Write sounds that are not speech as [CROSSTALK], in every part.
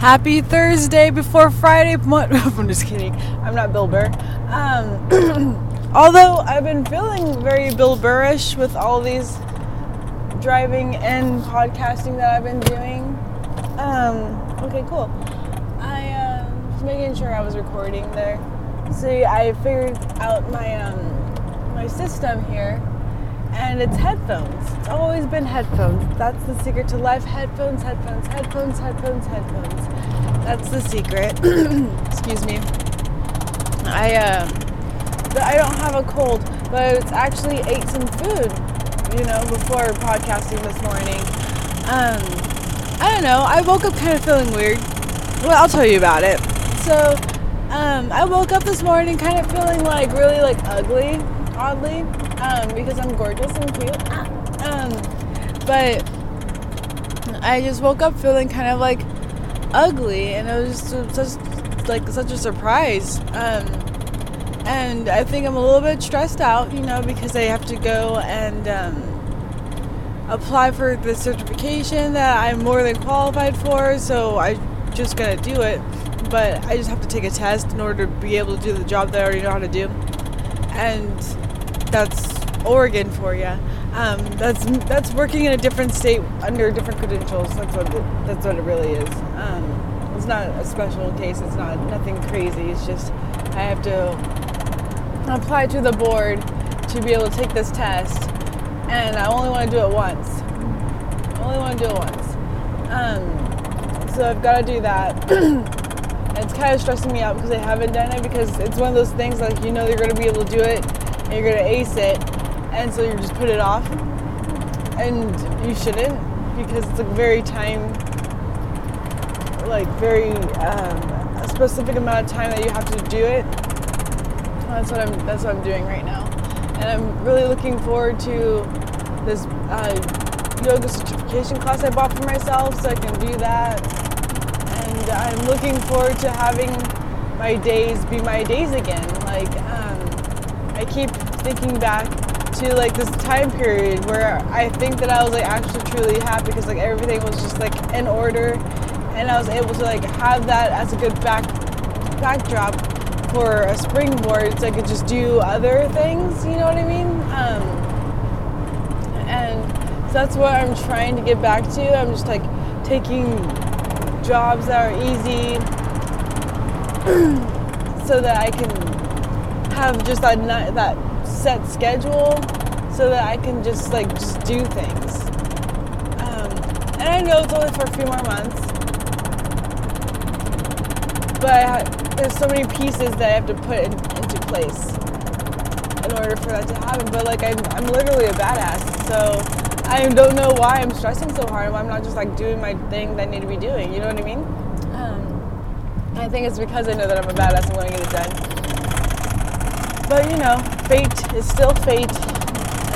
Happy Thursday before Friday. [LAUGHS] I'm just kidding. I'm not Bill Burr. Um, [CLEARS THROAT] although I've been feeling very Bill Burrish with all these driving and podcasting that I've been doing. Um, okay, cool. I uh, was making sure I was recording there. See, I figured out my um, my system here and it's headphones. It's always been headphones. That's the secret to life. Headphones, headphones, headphones, headphones, headphones. That's the secret. [CLEARS THROAT] Excuse me. I uh, I don't have a cold, but it's actually ate some food, you know, before podcasting this morning. Um, I don't know. I woke up kind of feeling weird. Well, I'll tell you about it. So, um, I woke up this morning kind of feeling like really like ugly, oddly um, because I'm gorgeous and cute. Um, but I just woke up feeling kind of like ugly, and it was just, just like such a surprise. Um, and I think I'm a little bit stressed out, you know, because I have to go and um, apply for the certification that I'm more than qualified for. So I just gotta do it, but I just have to take a test in order to be able to do the job that I already know how to do. And that's Oregon for you. Um, that's that's working in a different state under different credentials. That's what it, that's what it really is. Um, it's not a special case. It's not nothing crazy. It's just I have to apply to the board to be able to take this test, and I only want to do it once. I only want to do it once. Um, so I've got to do that. [CLEARS THROAT] it's kind of stressing me out because I haven't done it because it's one of those things like you know you're going to be able to do it and you're going to ace it and so you just put it off. And you shouldn't because it's a very time like very um, a specific amount of time that you have to do it. That's what i'm that's what i'm doing right now. And i'm really looking forward to this uh, yoga certification class i bought for myself so i can do that and i'm looking forward to having my days be my days again like um, i keep thinking back to like this time period where I think that I was like actually truly happy because like everything was just like in order and I was able to like have that as a good back backdrop for a springboard so I could just do other things, you know what I mean? Um, and so that's what I'm trying to get back to. I'm just like taking jobs that are easy [CLEARS THROAT] so that I can have just that that set schedule so that I can just like just do things. Um, and I know it's only for a few more months, but there's so many pieces that I have to put in, into place in order for that to happen. But like I'm, I'm literally a badass, so I don't know why I'm stressing so hard. Why I'm not just like doing my thing that I need to be doing. You know what I mean? Um, I think it's because I know that I'm a badass. I'm going to get it done. But you know, fate is still fate,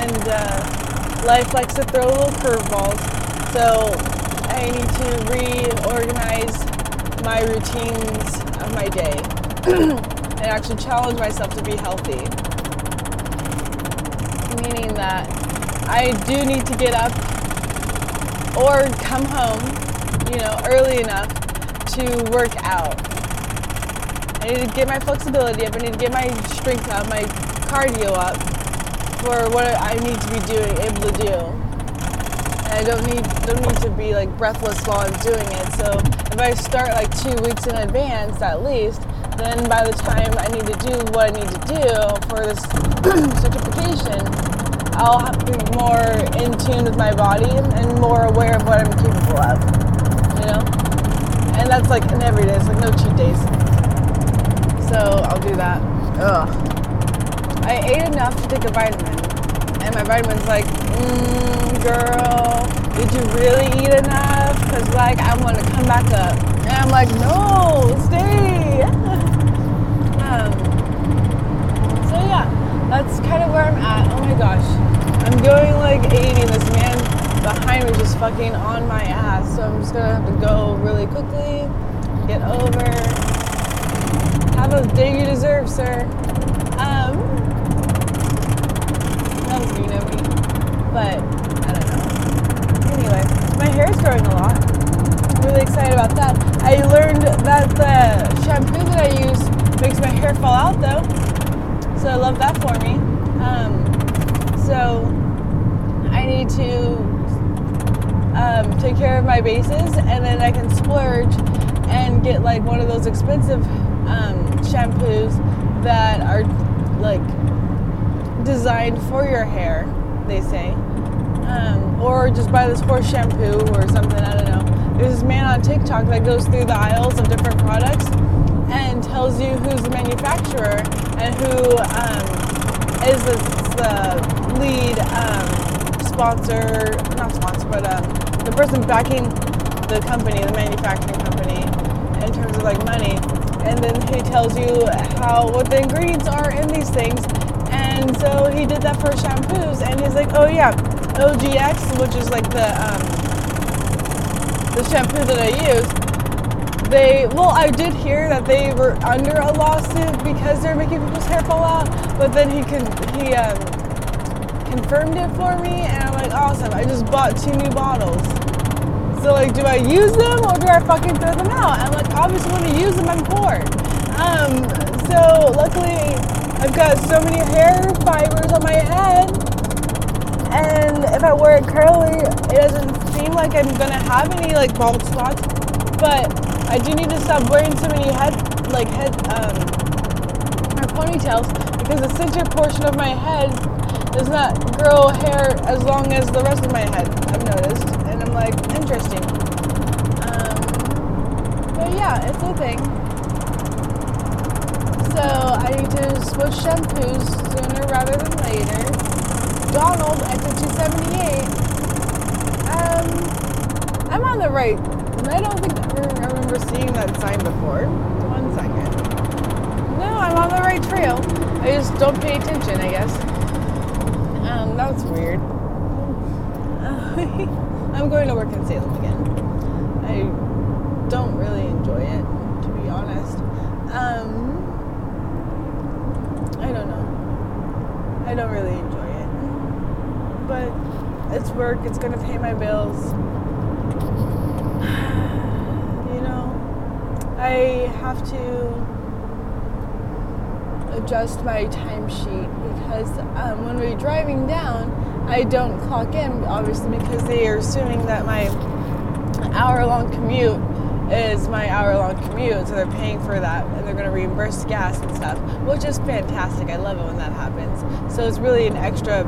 and uh, life likes to throw little curveballs. So I need to reorganize my routines of my day [CLEARS THROAT] and actually challenge myself to be healthy. Meaning that I do need to get up or come home, you know, early enough to work out I need to get my flexibility up. I need to get my strength up, my cardio up for what I need to be doing, able to do. I don't need don't need to be like breathless while I'm doing it. So if I start like two weeks in advance at least, then by the time I need to do what I need to do for this [CLEARS THROAT] certification, I'll have to be more in tune with my body and more aware of what I'm capable of. You know? And that's like an everyday, it's like no cheat days so I'll do that. Ugh. I ate enough to take a vitamin, and my vitamin's like, mm, girl, did you really eat enough? Cause like I want to come back up, and I'm like, no, stay. [LAUGHS] um. That's kind of where I'm at. Oh my gosh, I'm going like 80. This man behind me just fucking on my ass, so I'm just gonna have to go really quickly, get over have a day you deserve, sir. Um, that was mean of me, but I don't know. Anyway, my hair is growing a lot. I'm really excited about that. I learned that the shampoo that I use makes my hair fall out though. So I love that for me. Um, so I need to um, take care of my bases and then I can splurge and get like one of those expensive um, shampoos that are like designed for your hair, they say. Um, or just buy this horse shampoo or something, I don't know. There's this man on TikTok that goes through the aisles of different products and tells you who's the manufacturer and who um, is the, the lead um, sponsor, not sponsor, but um, the person backing the company, the manufacturing company, in terms of like money. And then he tells you how what the ingredients are in these things. And so he did that for shampoos, and he's like, oh yeah, OGX, which is like the um, the shampoo that I use. They well, I did hear that they were under a lawsuit because they're making people's hair fall out, but then he can he um, confirmed it for me, and I'm like, awesome! I just bought two new bottles. So like, do I use them or do I fucking throw them out? I'm like, obviously when I use them, I'm poor. Um, so luckily, I've got so many hair fibers on my head, and if I wear it curly, it doesn't seem like I'm gonna have any like bald spots. But I do need to stop wearing so many head like head um or ponytails because the center portion of my head does not grow hair as long as the rest of my head. I've noticed, and I'm like, interesting. Um, but yeah, it's a thing. So I need to switch shampoos sooner rather than later. Donald exit 278. Um, I'm on the right. I don't think I remember seeing that sign before. One second. No, I'm on the right trail. I just don't pay attention, I guess. Um, that's weird. [LAUGHS] I'm going to work in Salem again. I don't really enjoy it, to be honest. Um, I don't know. I don't really enjoy it. But it's work, it's going to pay my bills. You know, I have to adjust my timesheet because um, when we're driving down, I don't clock in, obviously, because they are assuming that my hour long commute is my hour long commute, so they're paying for that and they're going to reimburse gas and stuff, which is fantastic. I love it when that happens. So it's really an extra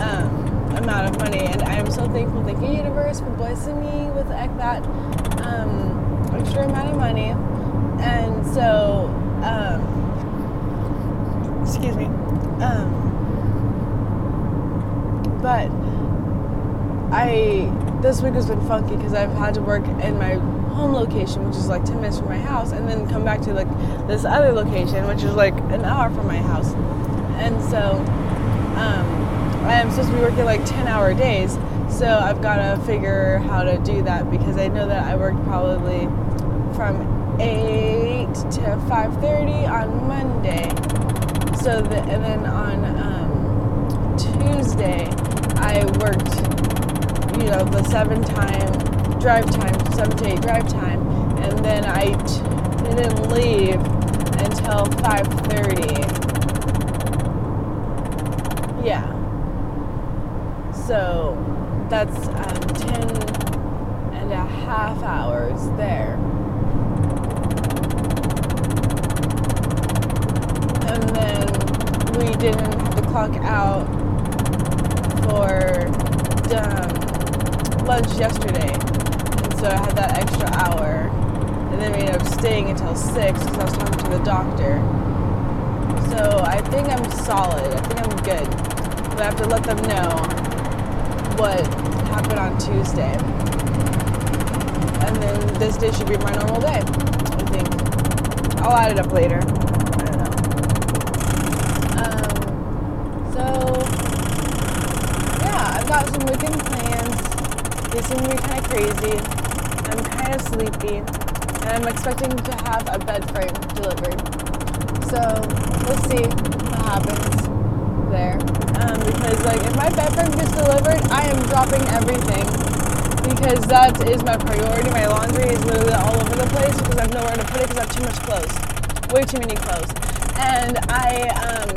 um, amount of money, and I am so thankful. Thank you, universe, for blessing me with that um, extra amount of money. And so, um, excuse me. Um, but I this week has been funky because I've had to work in my home location, which is like 10 minutes from my house, and then come back to like this other location, which is like an hour from my house. And so um, I am supposed to be working like 10 hour days, so I've got to figure how to do that because I know that I worked probably from 8 to 5:30 on Monday. So the, and then on um, Tuesday I worked, you know, the seven time drive time, seven to eight drive time, and then I t- didn't leave until 5:30. Yeah. So that's um, 10 and a half hours there. And then we didn't have to clock out for um, lunch yesterday. And so I had that extra hour. And then we ended up staying until 6 because I was talking to the doctor. So I think I'm solid. I think I'm good. But I have to let them know what happened on Tuesday. And then this day should be my normal day, I think. I'll add it up later. I don't know. Um, so, yeah, I've got some weekend plans. They seem to be kind of crazy. I'm kind of sleepy. And I'm expecting to have a bed frame delivered. So, we'll see what happens there. Um, because, like, if my bed frame gets delivered, I am dropping everything. because that is my priority. My laundry is literally all over the place because I have nowhere to put it because I have too much clothes, way too many clothes, and I um,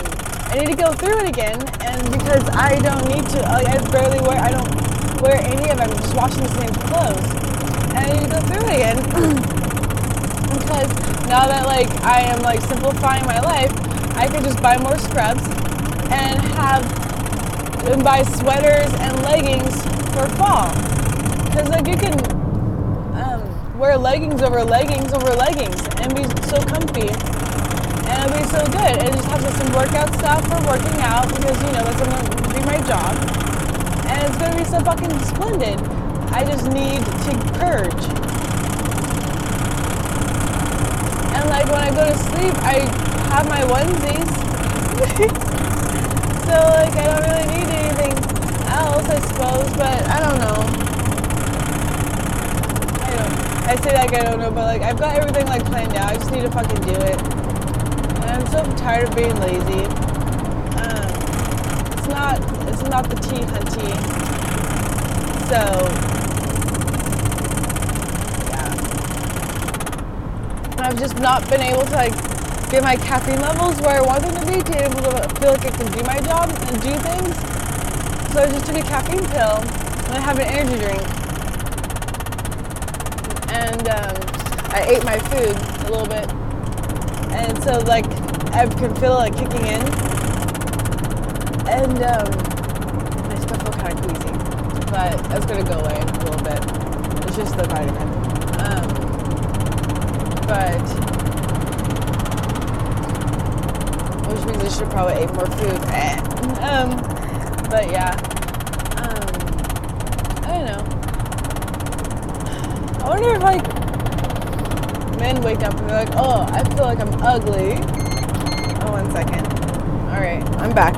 I need to go through it again. And because I don't need to, like, I barely wear, I don't wear any of them. I'm just washing the same clothes, and I need to go through it again [CLEARS THROAT] because now that like I am like simplifying my life, I can just buy more scrubs and have and buy sweaters and leggings for fall. Because like you can um, wear leggings over leggings over leggings and be so comfy and it'll be so good. And just have some workout stuff for working out because you know that's gonna be my job. And it's gonna be so fucking splendid. I just need to purge. And like when I go to sleep, I have my onesies. [LAUGHS] so like I don't really need anything else, I suppose. But I don't know. I don't. I say like I don't know, but like I've got everything like planned out. I just need to fucking do it. And I'm so tired of being lazy. Um, it's not. It's not the tea hunty. So Yeah. I've just not been able to like get my caffeine levels where I want them to be to be able to feel like I can do my job and do things. So I just took a caffeine pill and I have an energy drink. And um, I ate my food a little bit. And so like I can feel it like kicking in. And um, I still feel kind of queasy. But that's gonna go away in a little bit. It's just the vitamin. Um, but I should probably eat more food. [LAUGHS] um, but yeah, um, I don't know. I wonder if like men wake up and they're like, "Oh, I feel like I'm ugly." Oh, one second. All right, I'm back.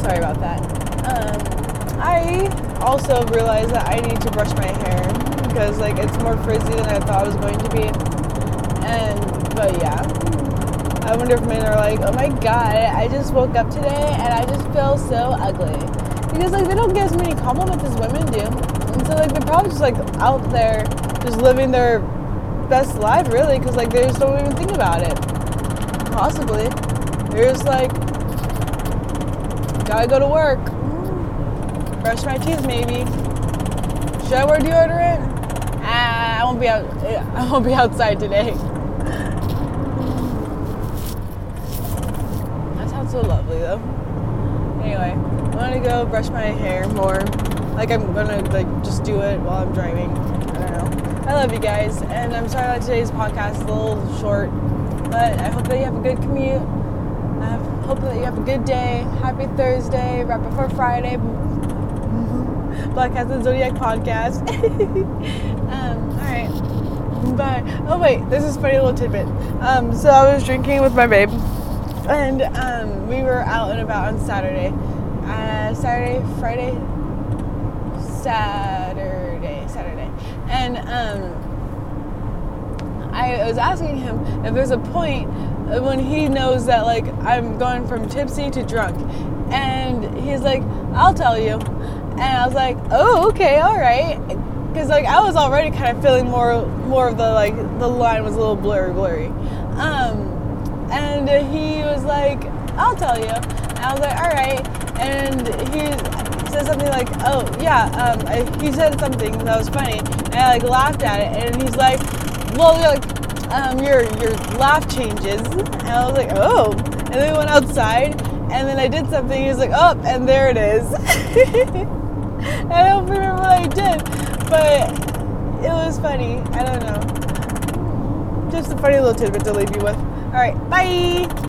Sorry about that. Um, I also realized that I need to brush my hair because like it's more frizzy than I thought it was going to be. And but yeah, I wonder if men are like, oh my god, I just woke up today and I just feel so ugly because like they don't get as many compliments as women do, and so like they're probably just like out there just living their best life really because like they just don't even think about it. Possibly, they're just like, gotta go to work, brush my teeth maybe. Should I wear deodorant? Ah, I won't be out. [LAUGHS] I won't be outside today. Anyway, I'm gonna go brush my hair more. Like I'm gonna like just do it while I'm driving. I don't know. I love you guys, and I'm sorry that today's podcast is a little short, but I hope that you have a good commute. I hope that you have a good day. Happy Thursday, right before Friday. [LAUGHS] Black Cats and Zodiac podcast. [LAUGHS] um, all right. Bye. Oh wait, this is a funny little tidbit. Um, so I was drinking with my babe and um, we were out and about on Saturday. Uh, Saturday, Friday, Saturday, Saturday, and um, I was asking him if there's a point when he knows that like I'm going from tipsy to drunk, and he's like, "I'll tell you," and I was like, "Oh, okay, all right," because like I was already kind of feeling more more of the like the line was a little blurry, blurry. Um, and he was like, I'll tell you. And I was like, all right. And he said something like, oh, yeah, um, I, he said something that was funny. And I like laughed at it. And he's like, well, like, um, your, your laugh changes. And I was like, oh. And then we went outside. And then I did something. He was like, oh, and there it is. [LAUGHS] I don't remember what I did. But it was funny. I don't know. Just a funny little tidbit to leave you with. All right, bye.